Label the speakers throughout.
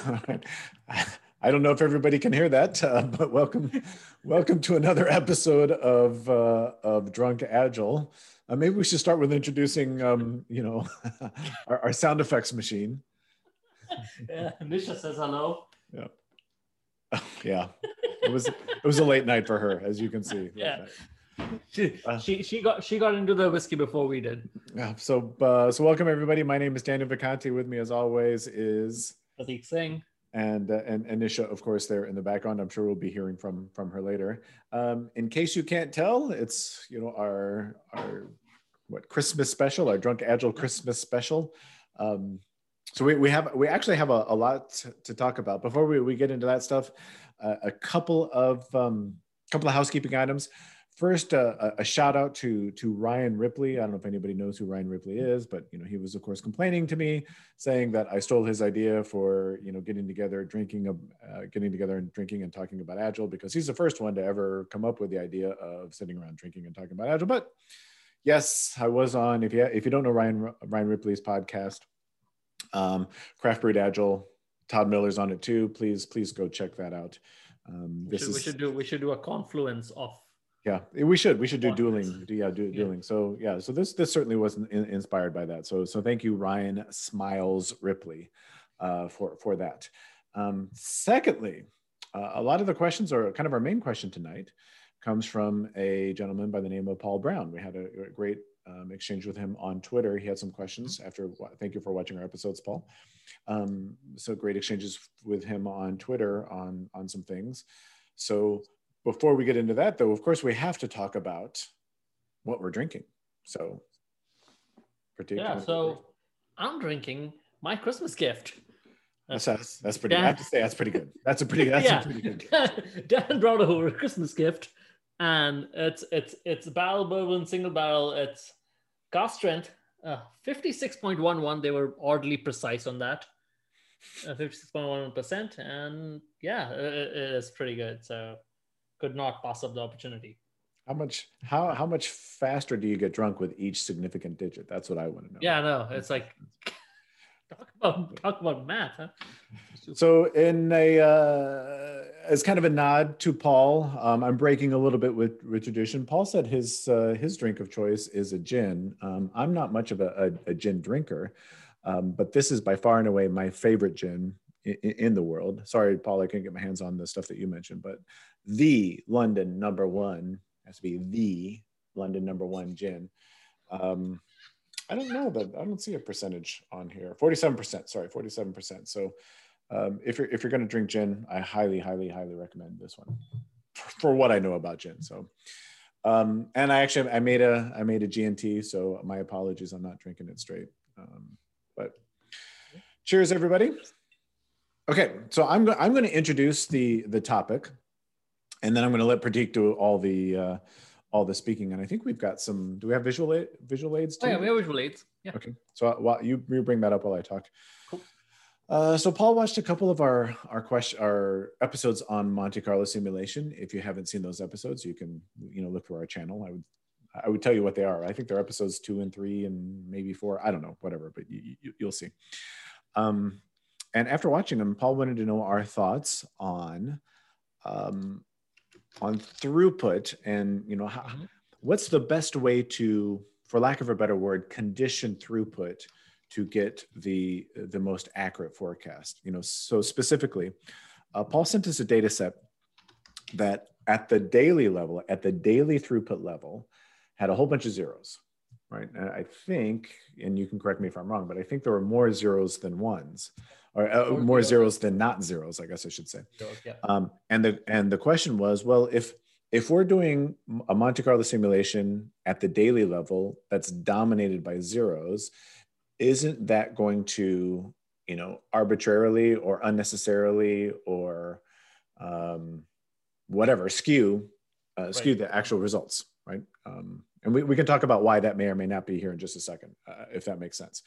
Speaker 1: I don't know if everybody can hear that, uh, but welcome, welcome to another episode of uh, of Drunk Agile. Uh, maybe we should start with introducing, um, you know, our, our, sound effects machine.
Speaker 2: Yeah, Nisha says hello.
Speaker 1: Yeah, yeah. It was it was a late night for her, as you can see.
Speaker 2: Yeah. She, uh, she she got she got into the whiskey before we did.
Speaker 1: Yeah. So uh, so welcome everybody. My name is Daniel Vacanti. With me as always is
Speaker 2: Prateek Singh
Speaker 1: and uh, and Anisha, of course, there in the background. I'm sure we'll be hearing from from her later. Um, in case you can't tell, it's you know our our what Christmas special, our Drunk Agile Christmas special. Um, so we, we have we actually have a, a lot to, to talk about. Before we, we get into that stuff, uh, a couple of um, couple of housekeeping items. First, uh, a shout out to to Ryan Ripley. I don't know if anybody knows who Ryan Ripley is, but you know he was of course complaining to me, saying that I stole his idea for you know getting together, drinking, uh, getting together and drinking and talking about agile because he's the first one to ever come up with the idea of sitting around drinking and talking about agile. But yes, I was on. If you if you don't know Ryan Ryan Ripley's podcast, um, Craft Brewed Agile, Todd Miller's on it too. Please please go check that out.
Speaker 2: Um, we, should, is, we should do we should do a confluence of
Speaker 1: yeah we should we should do dueling yeah do dueling. Yeah. so yeah so this this certainly wasn't in, inspired by that. So so thank you ryan smiles ripley uh, for for that. Um, secondly uh, a lot of the questions are kind of our main question tonight comes from a gentleman by the name of paul brown. We had a, a great um, exchange with him on twitter. He had some questions after thank you for watching our episodes paul. Um, so great exchanges with him on twitter on on some things. So before we get into that, though, of course, we have to talk about what we're drinking. So,
Speaker 2: yeah, so I'm drinking my Christmas gift.
Speaker 1: That's, that's, that's pretty. Dan, I have to say that's pretty good. That's a pretty. That's yeah. a pretty good.
Speaker 2: Dan brought over a Christmas gift, and it's it's it's a barrel bourbon, single barrel. It's cask strength, uh, fifty six point one one. They were oddly precise on that, uh, fifty six point one percent, and yeah, it, it is pretty good. So could not pass up the opportunity.
Speaker 1: How much how how much faster do you get drunk with each significant digit? That's what I want to know.
Speaker 2: Yeah, no, it's like talk about talk about math, huh?
Speaker 1: So in a uh, as kind of a nod to Paul, um, I'm breaking a little bit with, with tradition. Paul said his uh, his drink of choice is a gin. Um, I'm not much of a, a, a gin drinker, um, but this is by far and away my favorite gin in, the world. Sorry, Paul, I couldn't get my hands on the stuff that you mentioned, but the London number one has to be the London number one gin. Um, I don't know, but I don't see a percentage on here. Forty-seven percent. Sorry, forty-seven percent. So, um, if you're if you're going to drink gin, I highly, highly, highly recommend this one for, for what I know about gin. So, um, and I actually I made a I made a GNT. So my apologies, I'm not drinking it straight. Um, but cheers, everybody. Okay, so I'm go- I'm going to introduce the the topic and then I'm going to let Prateek do all the uh, all the speaking. And I think we've got some. Do we have visual aid, visual aids?
Speaker 2: Too? Oh, yeah, we have visual aids. Yeah.
Speaker 1: Okay. So uh, while you you bring that up while I talk. Cool. Uh, so Paul watched a couple of our our question our episodes on Monte Carlo simulation. If you haven't seen those episodes, you can you know look for our channel. I would I would tell you what they are. I think they're episodes two and three and maybe four. I don't know, whatever, but you, you, you'll see. Um, and after watching them, Paul wanted to know our thoughts on um, on throughput and you know how, mm-hmm. what's the best way to for lack of a better word condition throughput to get the the most accurate forecast you know so specifically uh, paul sent us a data set that at the daily level at the daily throughput level had a whole bunch of zeros right and i think and you can correct me if i'm wrong but i think there were more zeros than ones or uh, more zeros than not zeros, I guess I should say. Yeah. Um, and the and the question was, well, if if we're doing a Monte Carlo simulation at the daily level that's dominated by zeros, isn't that going to you know arbitrarily or unnecessarily or um, whatever skew uh, right. skew the actual results, right? Um, and we, we can talk about why that may or may not be here in just a second, uh, if that makes sense.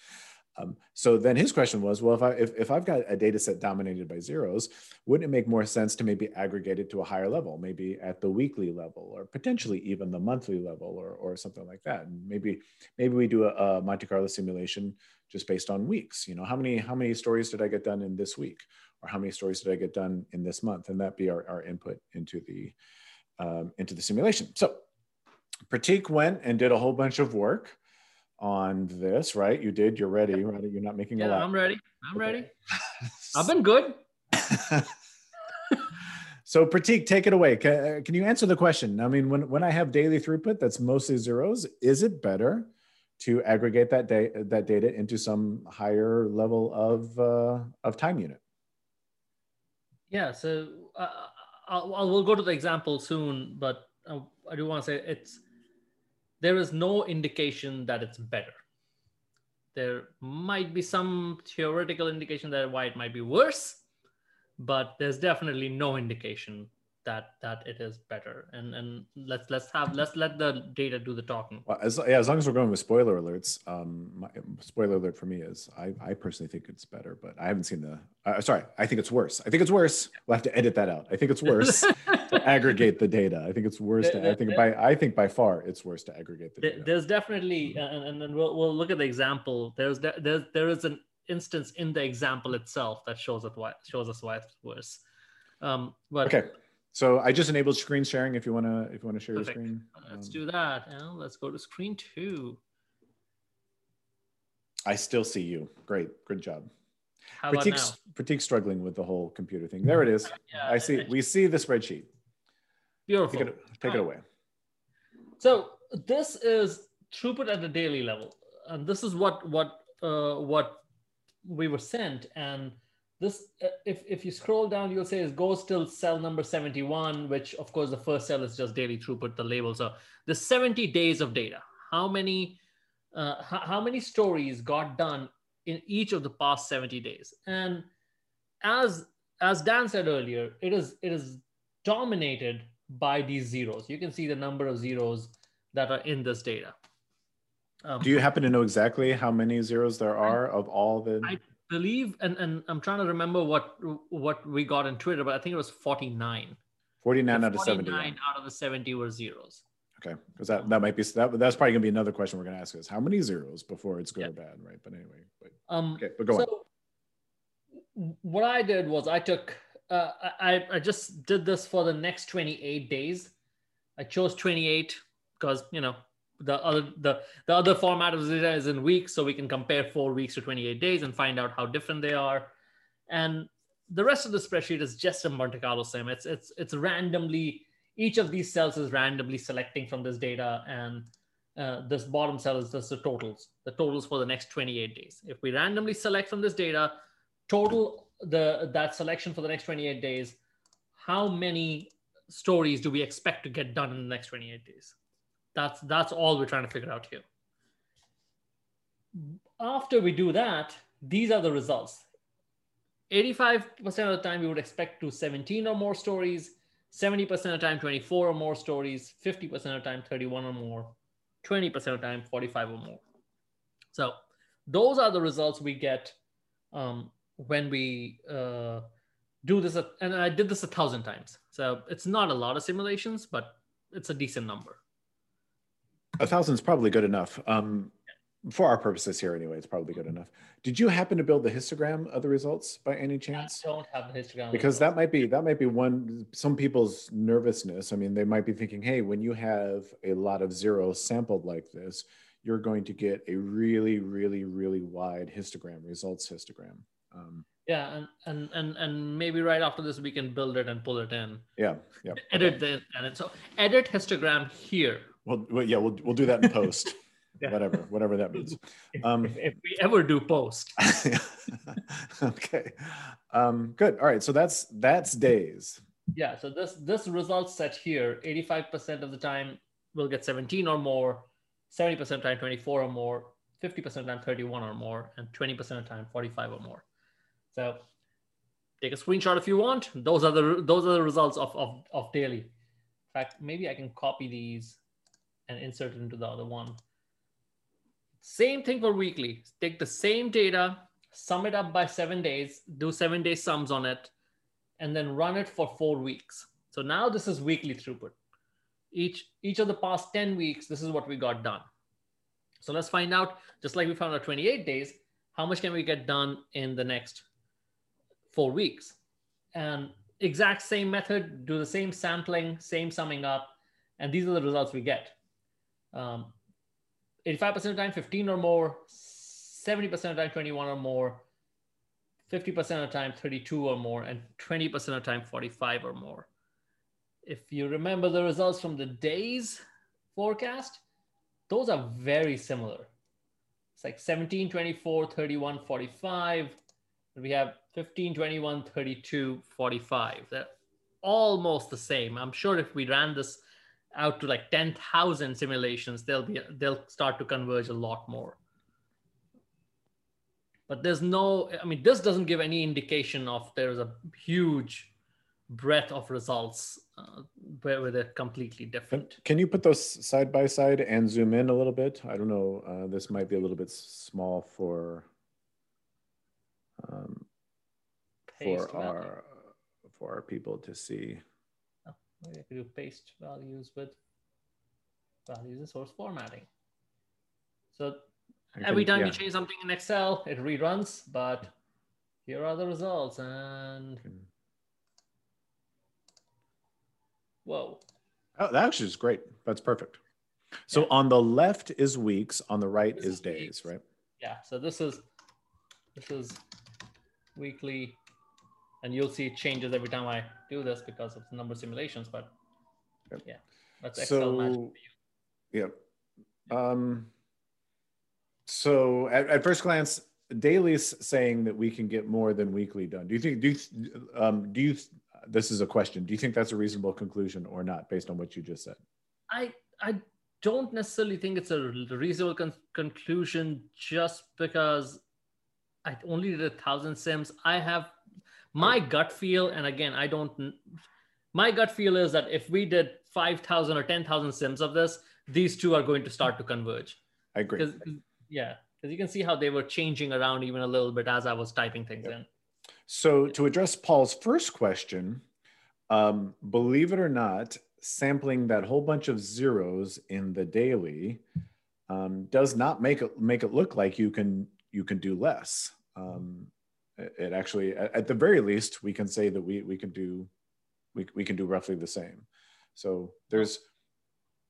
Speaker 1: Um, so then his question was, well, if I if, if I've got a data set dominated by zeros, wouldn't it make more sense to maybe aggregate it to a higher level, maybe at the weekly level, or potentially even the monthly level, or or something like that? And maybe maybe we do a, a Monte Carlo simulation just based on weeks. You know, how many how many stories did I get done in this week, or how many stories did I get done in this month, and that be our, our input into the um, into the simulation. So Prateek went and did a whole bunch of work on this, right? You did. You're ready, right? You're not making
Speaker 2: yeah,
Speaker 1: a lot.
Speaker 2: I'm ready. I'm okay. ready. I've been good.
Speaker 1: so Prateek, take it away. Can, uh, can, you answer the question? I mean, when, when I have daily throughput that's mostly zeros, is it better to aggregate that, da- that data into some higher level of, uh, of time unit?
Speaker 2: Yeah, so uh, I'll, I'll, we'll go to the example soon, but uh, I do want to say it's there is no indication that it's better. There might be some theoretical indication that why it might be worse, but there's definitely no indication that that it is better. And and let's let's have let's let the data do the talking.
Speaker 1: Well, as, yeah, as long as we're going with spoiler alerts um my, spoiler alert for me is i i personally think it's better but i haven't seen the uh, sorry i think it's worse. I think it's worse. We'll have to edit that out. I think it's worse to aggregate the data. I think it's worse to, i think by i think by far it's worse to aggregate the data.
Speaker 2: there's definitely and, and then we'll, we'll look at the example. There's there's there is an instance in the example itself that shows it why shows us why it's worse. Um but
Speaker 1: okay so I just enabled screen sharing. If you want to, if you want to share Perfect. your screen,
Speaker 2: let's um, do that. Now let's go to screen two.
Speaker 1: I still see you. Great, good job.
Speaker 2: How about now?
Speaker 1: Prateek struggling with the whole computer thing. There it is. Yeah, I see. We see the spreadsheet.
Speaker 2: Beautiful.
Speaker 1: Take, it, take it away.
Speaker 2: So this is throughput at the daily level, and this is what what uh, what we were sent, and this uh, if, if you scroll down you'll say it goes till cell number 71 which of course the first cell is just daily throughput the label. So the 70 days of data how many uh, how, how many stories got done in each of the past 70 days? And as as dan said earlier it is it is dominated by these zeros. You can see the number of zeros that are in this data.
Speaker 1: Um, do you happen to know exactly how many zeros there are of all the
Speaker 2: I, believe, and, and I'm trying to remember what what we got in Twitter, but I think it was 49.
Speaker 1: 49 out of 70.
Speaker 2: 49 out of the 70 were zeros.
Speaker 1: Okay, because that, that might be that that's probably gonna be another question we're gonna ask is how many zeros before it's good yeah. or bad, right? But anyway, but
Speaker 2: um,
Speaker 1: okay, but go so
Speaker 2: on. What I did was I took uh, I I just did this for the next 28 days. I chose 28 because you know the other the, the other format of data is in weeks so we can compare four weeks to 28 days and find out how different they are. And the rest of the spreadsheet is just a monte carlo sim. It's it's it's randomly each of these cells is randomly selecting from this data and uh, this bottom cell is just the totals the totals for the next 28 days. If we randomly select from this data total the that selection for the next 28 days how many stories do we expect to get done in the next 28 days that's that's all we're trying to figure out here. After we do that, these are the results. 85% of the time we would expect to 17 or more stories, 70% of the time 24 or more stories, 50% of the time 31 or more, 20% of the time 45 or more. So those are the results we get um, when we uh, do this. And I did this a thousand times. So it's not a lot of simulations, but it's a decent number
Speaker 1: a thousand is probably good enough. Um, for our purposes here, anyway, it's probably good enough. Did you happen to build the histogram of the results by any chance?
Speaker 2: I don't have the histogram
Speaker 1: because that might be that might be one some people's nervousness. I mean, they might be thinking, "Hey, when you have a lot of zeros sampled like this, you're going to get a really, really, really wide histogram results histogram." Um,
Speaker 2: yeah, and, and and and maybe right after this we can build it and pull it in.
Speaker 1: Yeah, yeah.
Speaker 2: Edit okay. the and so edit histogram here
Speaker 1: well, well, yeah, we'll we'll do that in post. yeah. Whatever, whatever that means.
Speaker 2: Um, if, if we ever do post.
Speaker 1: okay. Um, good. All right. So that's that's days.
Speaker 2: Yeah. So this this results set here, 85% of the time we'll get 17 or more, 70% of time 24 or more, 50% of time 31 or more, and 20% of the time 45 or more. So take a screenshot if you want. Those are the those are the results of, of, of daily. In fact, maybe I can copy these and insert it into the other one. Same thing for weekly. Take the same data, sum it up by seven days, do seven day sums on it, and then run it for four weeks. So now this is weekly throughput. Each, each of the past 10 weeks, this is what we got done. So let's find out, just like we found out 28 days, how much can we get done in the next four weeks? And exact same method, do the same sampling, same summing up, and these are the results we get. Um, 85% of the time, 15 or more, 70% of the time, 21 or more, 50% of the time, 32 or more, and 20% of the time, 45 or more. If you remember the results from the days forecast, those are very similar. It's like 17, 24, 31, 45. We have 15, 21, 32, 45. They're almost the same. I'm sure if we ran this out to like 10,000 simulations, they'll be they'll start to converge a lot more. But there's no, I mean, this doesn't give any indication of there's a huge breadth of results uh, where, where they're completely different.
Speaker 1: Can you put those side by side and zoom in a little bit? I don't know. Uh, this might be a little bit small for um, for our for our people to see.
Speaker 2: Maybe I could do paste values with values in source formatting. So can, every time yeah. you change something in Excel, it reruns, but here are the results. And whoa.
Speaker 1: Oh, that actually is great. That's perfect. So yeah. on the left is weeks, on the right this is, days, weeks. right?
Speaker 2: Yeah. So this is this is weekly and you'll see it changes every time I do this because of the number of simulations. But yep. yeah, that's Excel so, magic for
Speaker 1: you. Yeah. Um, so at, at, first glance, Daly's saying that we can get more than weekly done. Do you think? Do you, um, do you? This is a question. Do you think that's a reasonable conclusion or not, based on what you just said?
Speaker 2: I I don't necessarily think it's a reasonable con- conclusion just because I only did a thousand sims. I have my gut feel, and again, I don't, my gut feel is that if we did 5,000 or 10,000 sims of this, these two are going to start to converge.
Speaker 1: I agree.
Speaker 2: Yeah, because you can see how they were changing around even a little bit as I was typing things yep. in.
Speaker 1: So, to address Paul's first question, um, believe it or not, sampling that whole bunch of zeros in the daily um, does not make it make it look like you can you can do less. Um, it actually at the very least we can say that we we can do we, we can do roughly the same. So there's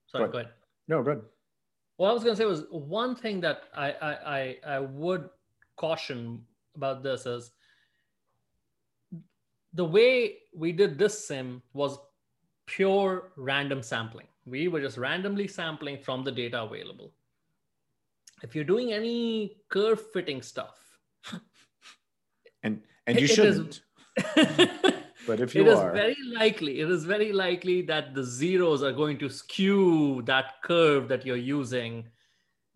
Speaker 2: sorry go ahead.
Speaker 1: no good
Speaker 2: what i was going to say was one thing that I, I i i would caution about this is the way we did this sim was pure random sampling. We were just randomly sampling from the data available. If you're doing any curve fitting stuff
Speaker 1: and you shouldn't. but if you
Speaker 2: it
Speaker 1: are,
Speaker 2: is very likely. It is very likely that the zeros are going to skew that curve that you're using,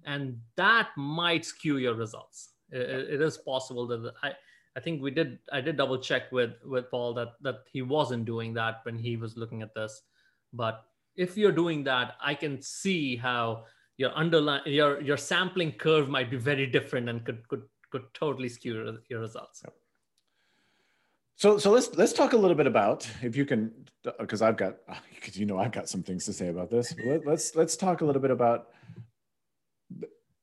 Speaker 2: and that might skew your results. it, it is possible that I. I think we did. I did double check with with Paul that that he wasn't doing that when he was looking at this. But if you're doing that, I can see how your underlying your your sampling curve might be very different and could could could totally skew your results.
Speaker 1: So, so let's let's talk a little bit about if you can, because I've got, because you know I've got some things to say about this. Let, let's let's talk a little bit about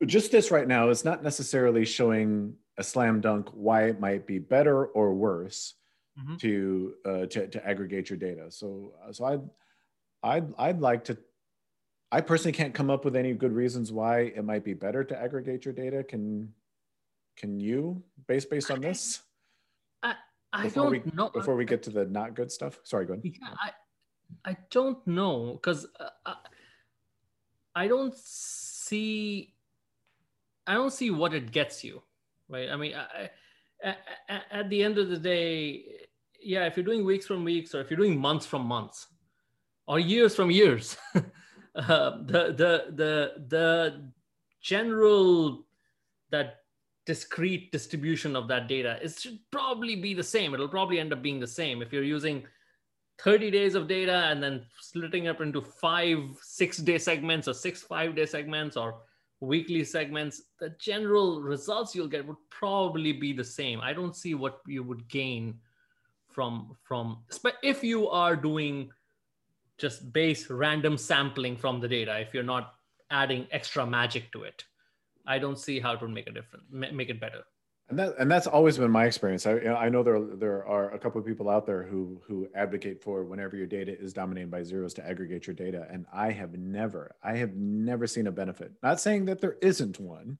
Speaker 1: just this right now. It's not necessarily showing a slam dunk why it might be better or worse mm-hmm. to, uh, to to aggregate your data. So, so I, I'd I'd like to. I personally can't come up with any good reasons why it might be better to aggregate your data. Can can you, based based on this?
Speaker 2: I, don't
Speaker 1: we,
Speaker 2: know.
Speaker 1: Before we get to the not good stuff, sorry, go ahead.
Speaker 2: Yeah, I, I don't know because uh, I, I don't see, I don't see what it gets you, right? I mean, I, I, at the end of the day, yeah, if you're doing weeks from weeks, or if you're doing months from months, or years from years, uh, the the the the general that discrete distribution of that data it should probably be the same it'll probably end up being the same if you're using 30 days of data and then splitting up into five six day segments or six five day segments or weekly segments, the general results you'll get would probably be the same. I don't see what you would gain from from if you are doing just base random sampling from the data. If you're not adding extra magic to it, I don't see how it would make a difference, make it better
Speaker 1: and that and that's always been my experience. I, I know there there are a couple of people out there who who advocate for whenever your data is dominated by zeros to aggregate your data, and I have never I have never seen a benefit. Not saying that there isn't one,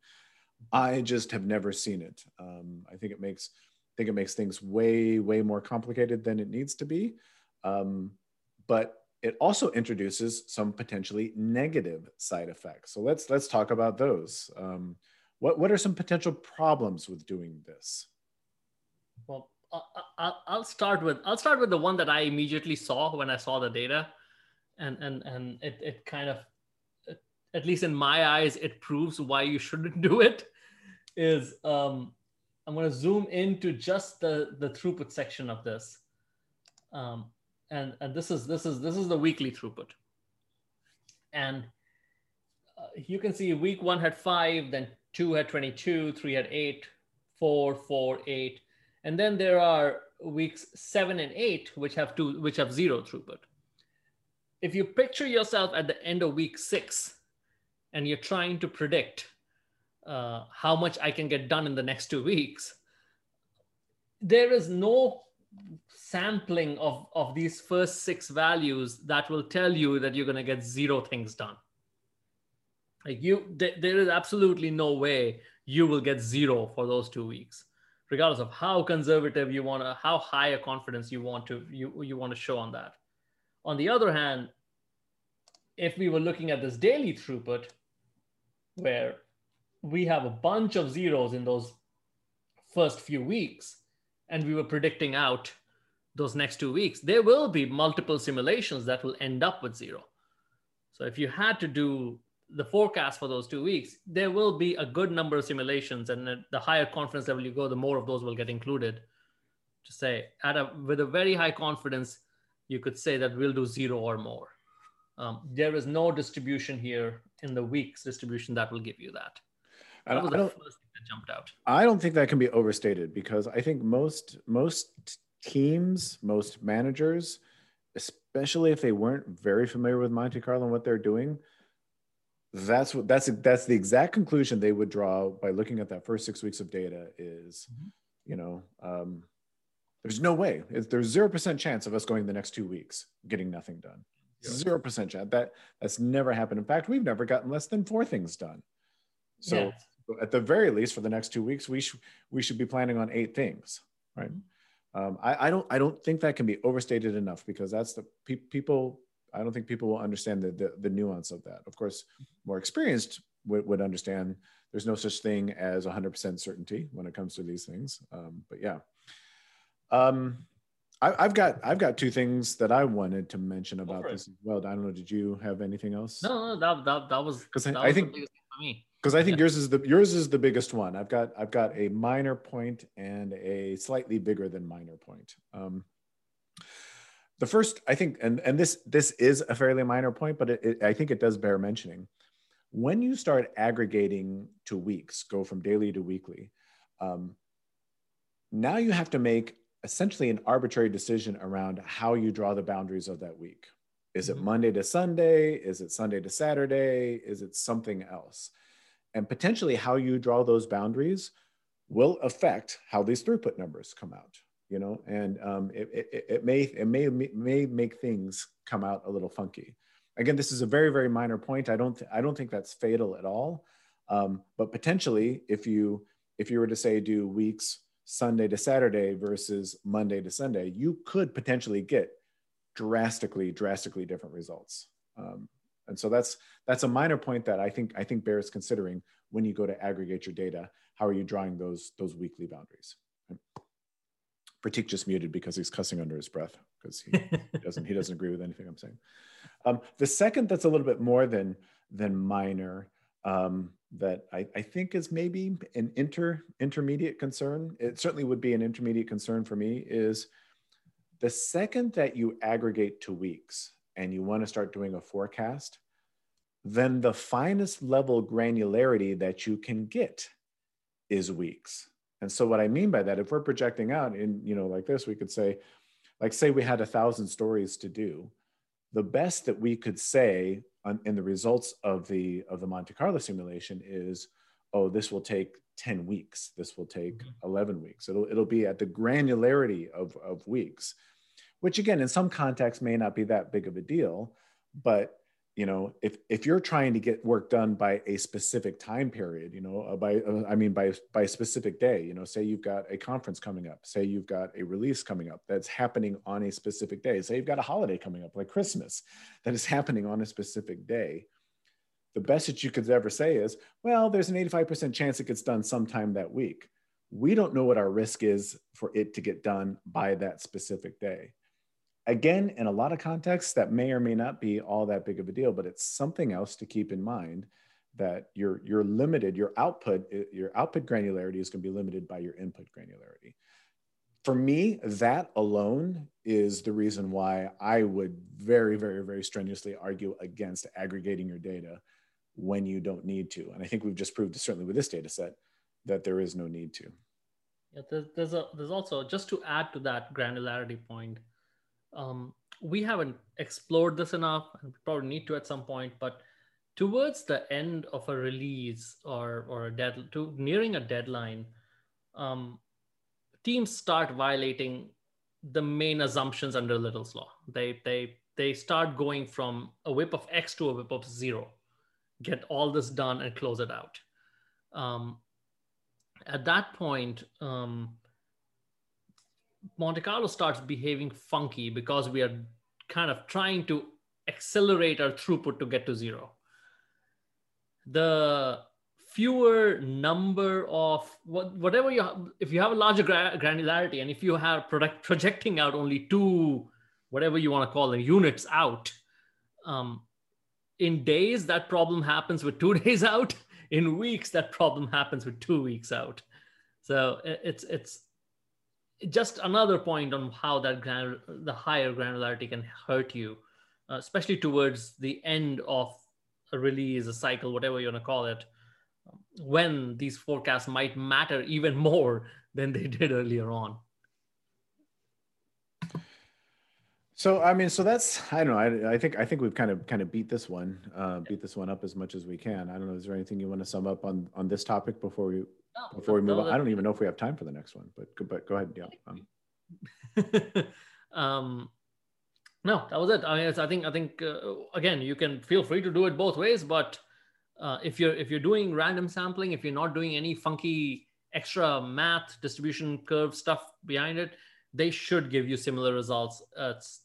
Speaker 1: I just have never seen it. Um, I think it makes I think it makes things way way more complicated than it needs to be, um, but it also introduces some potentially negative side effects. So let's let's talk about those. Um, what, what are some potential problems with doing this?
Speaker 2: Well, I'll, I'll start with I'll start with the one that I immediately saw when I saw the data, and and and it it kind of, at least in my eyes, it proves why you shouldn't do it. Is um, I'm going to zoom into just the the throughput section of this, um, and and this is this is this is the weekly throughput, and uh, you can see week one had five, then two had 22, three had eight, four, four, eight. And then there are weeks seven and eight, which have two, which have zero throughput. If you picture yourself at the end of week six and you're trying to predict uh, how much I can get done in the next two weeks, there is no sampling of, of these first six values that will tell you that you're going to get zero things done. Like you, th- there is absolutely no way you will get zero for those two weeks, regardless of how conservative you want to, how high a confidence you want to you you want to show on that. On the other hand, if we were looking at this daily throughput, where we have a bunch of zeros in those first few weeks, and we were predicting out those next two weeks, there will be multiple simulations that will end up with zero. So if you had to do the forecast for those two weeks, there will be a good number of simulations, and the higher confidence level you go, the more of those will get included. To say at a with a very high confidence, you could say that we'll do zero or more. Um, there is no distribution here in the weeks distribution that will give you that. That was the first thing that jumped out.
Speaker 1: I don't think that can be overstated because I think most most teams, most managers, especially if they weren't very familiar with Monte Carlo and what they're doing, that's what that's that's the exact conclusion they would draw by looking at that first six weeks of data is mm-hmm. you know um, there's no way there's zero percent chance of us going the next two weeks getting nothing done zero yeah. percent chance that that's never happened in fact we've never gotten less than four things done so yeah. at the very least for the next two weeks we should we should be planning on eight things right mm-hmm. Um, I, I don't i don't think that can be overstated enough because that's the pe- people I don't think people will understand the, the, the nuance of that. Of course, more experienced would, would understand there's no such thing as 100% certainty when it comes to these things. Um, but yeah, um, I, have got I've got two things that I wanted to mention about this as well. I don't know. Did you have anything else?
Speaker 2: No, no that that, that was
Speaker 1: because I, I think because I think yeah. yours is the yours is the biggest one. I've got I've got a minor point and a slightly bigger than minor point. Um, the first i think and and this this is a fairly minor point but it, it, i think it does bear mentioning when you start aggregating to weeks go from daily to weekly um, now you have to make essentially an arbitrary decision around how you draw the boundaries of that week is it mm-hmm. monday to sunday is it sunday to saturday is it something else and potentially how you draw those boundaries will affect how these throughput numbers come out you know, and um, it, it, it, may it may may make things come out a little funky. Again, this is a very very minor point. I don't I don't think that's fatal at all. Um, but potentially, if you if you were to say do weeks Sunday to Saturday versus Monday to Sunday, you could potentially get drastically drastically different results. Um, and so that's that's a minor point that I think I think bears considering when you go to aggregate your data. How are you drawing those those weekly boundaries? Prateek just muted because he's cussing under his breath because he, he, doesn't he doesn't agree with anything I'm saying. Um, the second that's a little bit more than than minor um, that I, I, think is maybe an inter intermediate concern. It certainly would be an intermediate concern for me. Is the second that you aggregate to weeks and you want to start doing a forecast, then the finest level granularity that you can get is weeks. And so what I mean by that, if we're projecting out in, you know, like this, we could say, like say we had a thousand stories to do, the best that we could say on, in the results of the of the Monte Carlo simulation is, oh, this will take 10 weeks. This will take mm-hmm. 11 weeks. It'll, it'll be at the granularity of, of weeks, which again, in some contexts may not be that big of a deal, but you know if if you're trying to get work done by a specific time period you know uh, by uh, i mean by by a specific day you know say you've got a conference coming up say you've got a release coming up that's happening on a specific day say you've got a holiday coming up like christmas that is happening on a specific day the best that you could ever say is well there's an 85% chance it gets done sometime that week. We don't know what our risk is for it to get done by that specific day again, in a lot of contexts, that may or may not be all that big of a deal, but it's something else to keep in mind that you're you're limited. Your output uh, your output granularity is going to be limited by your input granularity. For me, that alone is the reason why I would very, very, very strenuously argue against aggregating your data when you don't need to. And I think we've just proved, certainly with this data set, that there is no need to.
Speaker 2: Yeah, there's, there's, a, there's also, just to add to that granularity point, um, we haven't explored this enough and probably need to at some point, but towards the end of a release or, or a dead, to nearing a deadline, um, teams start violating the main assumptions under Little's law. They, they, they start going from a WIP of X to a WIP of zero, get all this done and close it out. Um, at that point, um, Monte Carlo starts behaving funky because we are kind of trying to accelerate our throughput to get to zero. The fewer number of what, whatever you have, if you have a larger gra- granularity and if you have product projecting out only two, whatever you want to call them, units out, um, in days that problem happens with two days out. In weeks that problem happens with two weeks out. So it's it's just another point on how that the higher granularity can hurt you, uh, especially towards the end of a release, a cycle, whatever you want to call it, when these forecasts might matter even more than they did earlier on.
Speaker 1: So I mean, so that's I don't know. I, I think I think we've kind of kind of beat this one, uh, beat this one up as much as we can. I don't know. Is there anything you want to sum up on on this topic before we no, before we move on? I don't even know if we have time for the next one, but but go ahead. Yeah.
Speaker 2: Um, um no, that was it. I mean, I think I think uh, again, you can feel free to do it both ways, but uh, if you're if you're doing random sampling, if you're not doing any funky extra math distribution curve stuff behind it, they should give you similar results. Uh, it's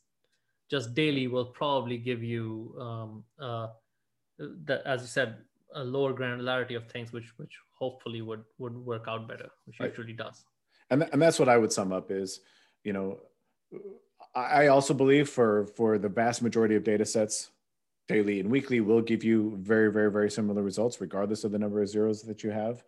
Speaker 2: just daily will probably give you um, uh, that, as you said, a lower granularity of things, which which hopefully would would work out better, which right. usually does.
Speaker 1: And and that's what I would sum up is, you know, I also believe for for the vast majority of data sets, daily and weekly will give you very very very similar results, regardless of the number of zeros that you have.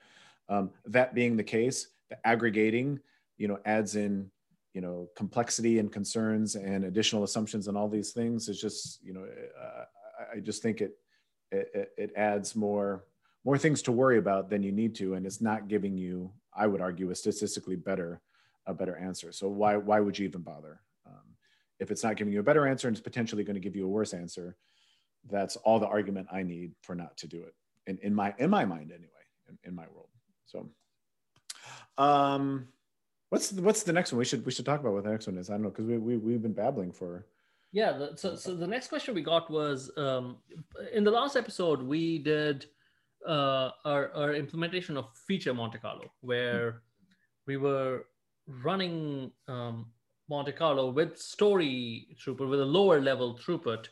Speaker 1: Um, that being the case, the aggregating, you know, adds in you know complexity and concerns and additional assumptions and all these things is just you know uh, I just think it, it it adds more more things to worry about than you need to and it's not giving you I would argue a statistically better a better answer so why why would you even bother um, if it's not giving you a better answer and it's potentially going to give you a worse answer that's all the argument I need for not to do it in, in my in my mind anyway in, in my world so um What's the, what's the next one? We should we should talk about what the next one is. I don't know because we, we we've been babbling for.
Speaker 2: Yeah. So so the next question we got was um, in the last episode we did uh, our our implementation of feature Monte Carlo where we were running um, Monte Carlo with story throughput with a lower level throughput,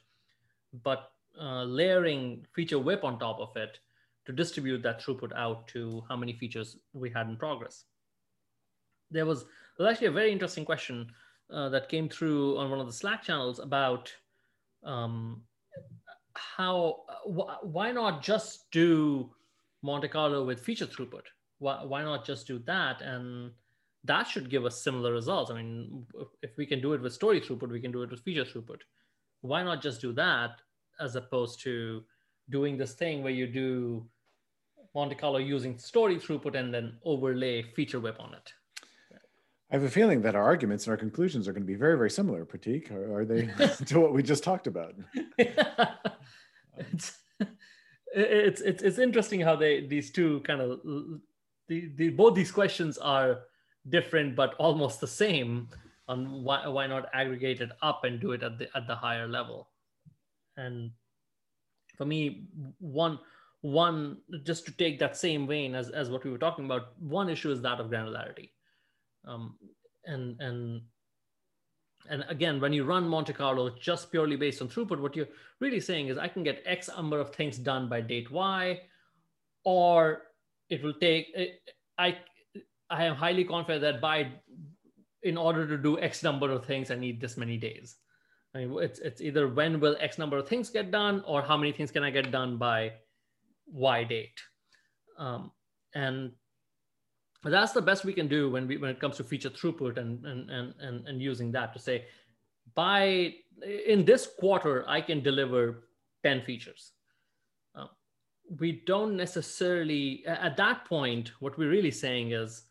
Speaker 2: but uh, layering feature WIP on top of it to distribute that throughput out to how many features we had in progress. There was, was actually a very interesting question uh, that came through on one of the Slack channels about um, how wh- why not just do Monte Carlo with feature throughput? Why, why not just do that? And that should give us similar results. I mean, if we can do it with story throughput, we can do it with feature throughput. Why not just do that as opposed to doing this thing where you do Monte Carlo using story throughput and then overlay feature WIP on it.
Speaker 1: I have a feeling that our arguments and our conclusions are going to be very, very similar, Prateek. Are, are they to what we just talked about?
Speaker 2: it's, it's, it's, it's interesting how they, these two kind of, the, the, both these questions are different, but almost the same on why, why not aggregate it up and do it at the, at the higher level. And for me, one, one, just to take that same vein as, as what we were talking about, one issue is that of granularity um, and and and again, when you run Monte Carlo just purely based on throughput, what you're really saying is I can get X number of things done by date Y, or it will take I I am highly confident that by in order to do X number of things, I need this many days. I mean, it's it's either when will X number of things get done, or how many things can I get done by Y date. Um, and that's the best we can do when we when it comes to feature throughput and and and and, and using that to say by in this quarter i can deliver 10 features. Uh, we don't necessarily at that point what we're really saying is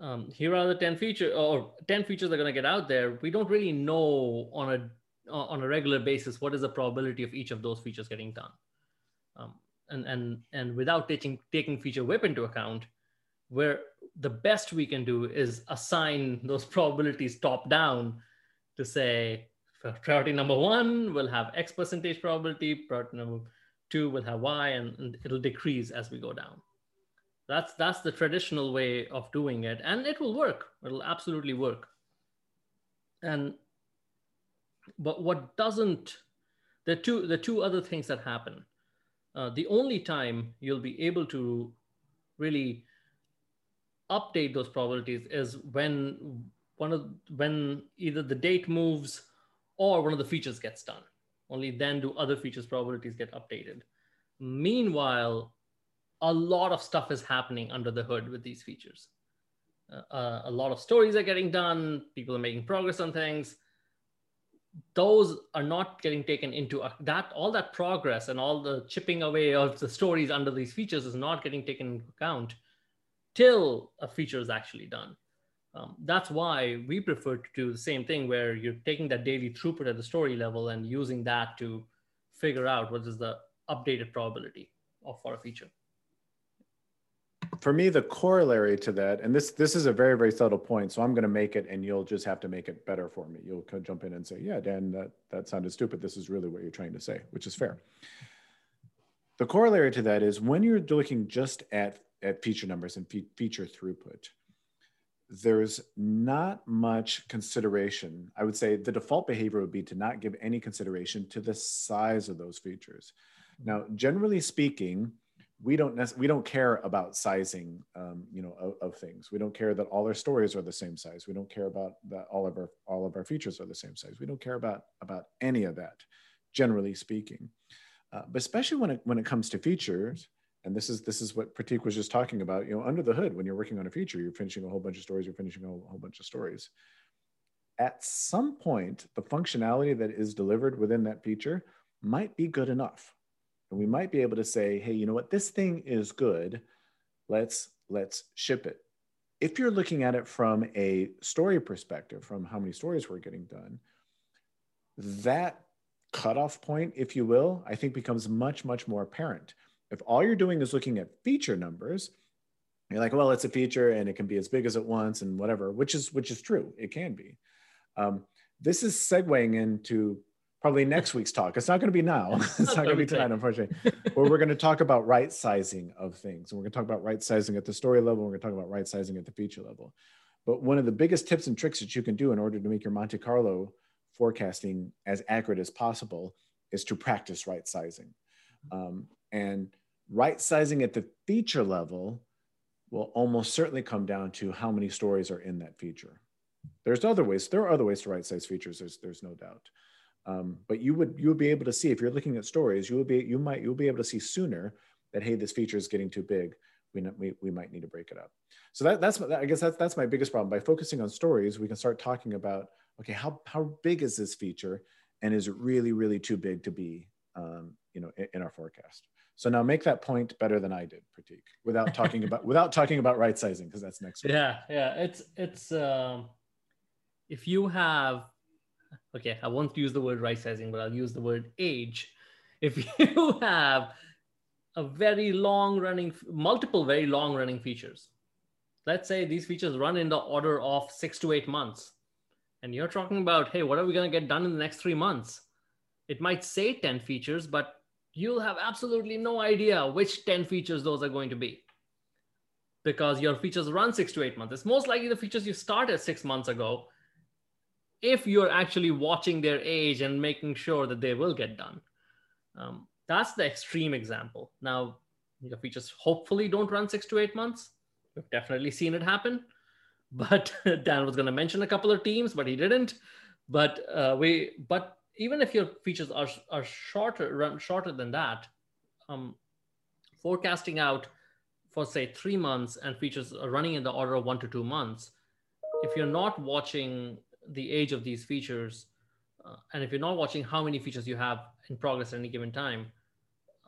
Speaker 2: um, here are the 10 features or 10 features are going to get out there. We don't really know on a on a regular basis what is the probability of each of those features getting done. Um, and and and without taking taking feature WIP into account where the best we can do is assign those probabilities top down to say priority number one will have X percentage probability, priority number two will have Y, and, and it'll decrease as we go down. That's, that's the traditional way of doing it, and it will work. It'll absolutely work. And but what doesn't, the two, the two other things that happen. Uh, the only time you'll be able to really update those probabilities is when one of when either the date moves or one of the features gets done. Only then do other features probabilities get updated. Meanwhile, a lot of stuff is happening under the hood with these features. Uh, uh, a lot of stories are getting done. People are making progress on things. Those are not getting taken into that. All that progress and all the chipping away of the stories under these features is not getting taken into account till a feature is actually done. Um, that's why we prefer to do the same thing where you're taking that daily throughput at the story level and using that to figure out what is the updated probability of for a feature.
Speaker 1: For me, the corollary to that, and this this is a very very subtle point, so I'm going to make it, and you'll just have to make it better for me. You'll jump in and say, "Yeah, Dan, that that sounded stupid. This is really what you're trying to say," which is fair. The corollary to that is when you're looking just at at feature numbers and fe- feature throughput, there's not much consideration. I would say the default behavior would be to not give any consideration to the size of those features. Now, generally speaking, we don't we don't care about sizing, um, you know, of, of, things. We don't care that all our stories are the same size. We don't care about that all of our all of our features are the same size. We don't care about about any of that, generally speaking. Uh, but especially when it when it comes to features, and this is this is what Prateek was just talking about. You know, under the hood, when you're working on a feature, you're finishing a whole bunch of stories. You're finishing a whole, bunch of stories. At some point, the functionality that is delivered within that feature might be good enough, and we might be able to say, "Hey, you know what? This thing is good. Let's let's ship it." If you're looking at it from a story perspective, from how many stories we're getting done, that cutoff point, if you will, I think becomes much much more apparent if all you're doing is looking at feature numbers, you're like, well, it's a feature and it can be as big as it wants and whatever, which is which is true. It can be. Um, this is segueing into probably next week's talk. It's not going to be now. it's not going to be tonight, unfortunately. where we're going to talk about right sizing of things, and we're going to talk about right sizing at the story level. We're going to talk about right sizing at the feature level. But one of the biggest tips and tricks that you can do in order to make your Monte Carlo forecasting as accurate as possible is to practice right sizing. Um, and right sizing at the feature level will almost certainly come down to how many stories are in that feature. There's other ways. There are other ways to right size features. There's there's no doubt. Um, but you would you would be able to see if you're looking at stories, you will be you might you'll be able to see sooner that hey this feature is getting too big. We, we, we might need to break it up. So that, that's I guess that's that's my biggest problem. By focusing on stories, we can start talking about okay how how big is this feature, and is it really really too big to be um, you know, in, in our forecast. So now make that point better than I did, Prateek, without talking about without talking about right sizing because that's next.
Speaker 2: Week. Yeah, yeah, it's it's um, if you have okay, I won't use the word right sizing, but I'll use the word age. If you have a very long running, multiple very long running features, let's say these features run in the order of six to eight months, and you're talking about, hey, what are we going to get done in the next three months? It might say 10 features, but you'll have absolutely no idea which 10 features those are going to be because your features run six to eight months. It's most likely the features you started six months ago if you're actually watching their age and making sure that they will get done. Um, that's the extreme example. Now, your features hopefully don't run six to eight months. We've definitely seen it happen. But Dan was going to mention a couple of teams, but he didn't. But uh, we, but even if your features are, are shorter, run shorter than that, um, forecasting out for say three months and features are running in the order of one to two months, if you're not watching the age of these features, uh, and if you're not watching how many features you have in progress at any given time,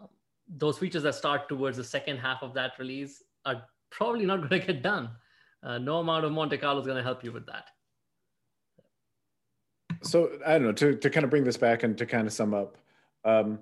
Speaker 2: um, those features that start towards the second half of that release are probably not going to get done. Uh, no amount of Monte Carlo is going to help you with that
Speaker 1: so I don't know to to kind of bring this back and to kind of sum up. Um,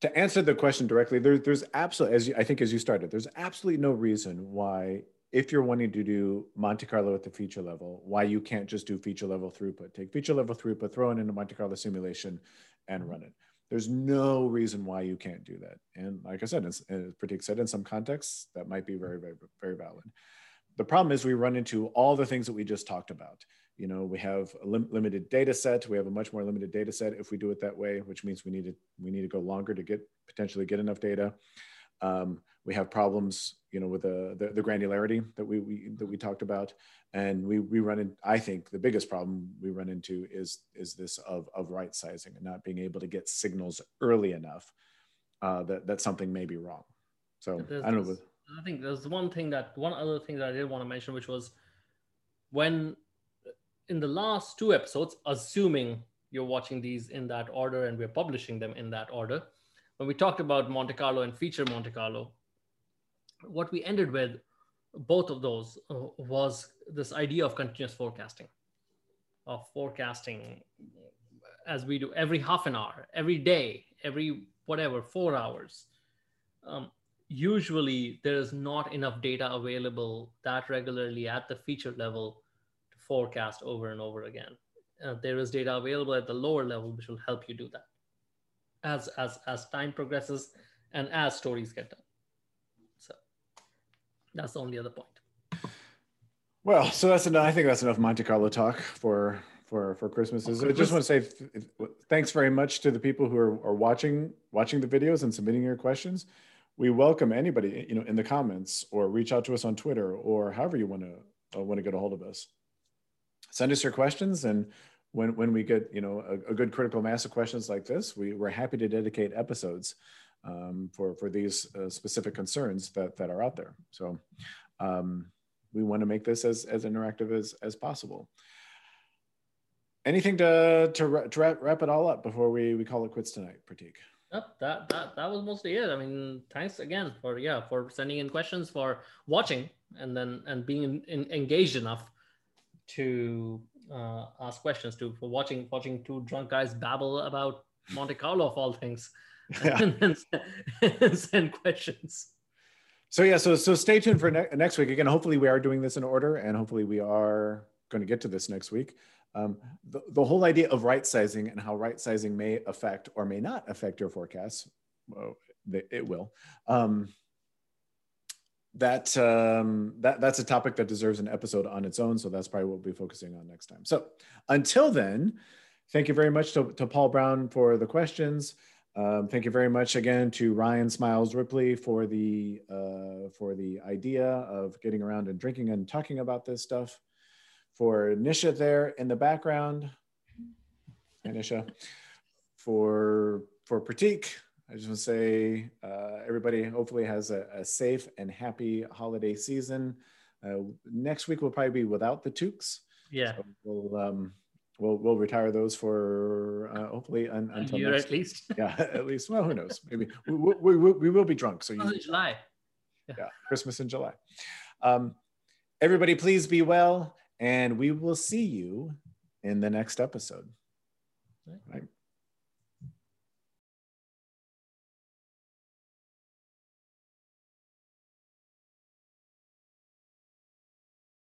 Speaker 1: to answer the question directly, there, there's absolutely, as you, I think, as you started, there's absolutely no reason why, if you're wanting to do Monte Carlo at the feature level, why you can't just do feature level throughput. Take feature level throughput, throw it into Monte Carlo simulation, and run it. There's no reason why you can't do that. And like I said, as, as Prateek said, in some contexts, that might be very, very, very valid. The problem is we run into all the things that we just talked about you know we have a lim- limited data set. We have a much more limited data set if we do it that way which means we need to we need to go longer to get potentially get enough data. Um, we have problems you know with the, the, the granularity that we, we that we talked about. And we we run in i think the biggest problem we run into is is this of of right sizing and not being able to get signals early enough uh, that that something may be wrong. So i don't know
Speaker 2: i think there's one thing that one other thing that i did want to mention which was when in the last two episodes, assuming you're watching these in that order and we're publishing them in that order, when we talked about Monte Carlo and feature Monte Carlo, what we ended with, both of those, uh, was this idea of continuous forecasting, of forecasting as we do every half an hour, every day, every whatever, four hours. Um, usually, there is not enough data available that regularly at the feature level forecast over and over again. Uh, there is data available at the lower level which will help you do that as as as time progresses and as stories get done. So that's the only other point.
Speaker 1: Well, so that's enough. I think that's enough Monte Carlo talk for for for Christmas. I just want to say thanks very much to the people who are, are watching watching the videos and submitting your questions. We welcome anybody, you know, in the comments or reach out to us on Twitter or however you want to uh, want to get a hold of us send us your questions. And when, when we get you know a, a good critical mass of questions like this we, we're happy to dedicate episodes um, for for these uh, specific concerns that that are out there. So um, we want to make this as as interactive as as possible. Anything to to, to wrap, wrap it all up before we we call it quits tonight Prateek?
Speaker 2: Yep, that, that that was mostly it. I mean, thanks again for yeah for sending in questions, for watching, and then and being in, in, engaged enough to uh, ask questions to for watching watching two drunk guys babble about Monte Carlo of all things, yeah. and send questions.
Speaker 1: So yeah, so so stay tuned for ne- next week. Again, hopefully we are doing this in order, and hopefully we are going to get to this next week. Um, the, the whole idea of right sizing and how right sizing may affect or may not affect your forecasts, well, it will. Um, that um, that that's a topic that deserves an episode on its own. So that's probably what we'll be focusing on next time. So until then, thank you very much to, to Paul Brown for the questions. Um, thank you very much again to Ryan Smiles Ripley for the uh, for the idea of getting around and drinking and talking about this stuff. For Nisha there in the background, Nisha. For for Prateek, I just want to say uh, everybody hopefully has a, a, safe and happy holiday season. Uh, next week will probably be without the Tukes.
Speaker 2: Yeah.
Speaker 1: So we'll um, we'll we'll retire those for uh, hopefully un, until
Speaker 2: year
Speaker 1: next,
Speaker 2: at least.
Speaker 1: yeah, at least. Well, who knows? Maybe we, we, we, we will be drunk. So you,
Speaker 2: July.
Speaker 1: yeah, Christmas in July. Um, everybody, please be well, and we will see you in the next episode.
Speaker 2: Right.
Speaker 1: Right.